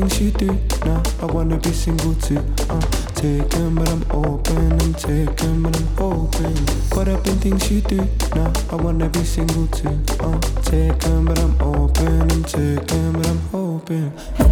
things you do. Now I wanna be single too. Uh, I'm taken, but I'm open. I'm taken, but I'm open. Caught up in things you do. Now I wanna be single too. Uh, I'm taken, but I'm open. I'm taken, but I'm hoping.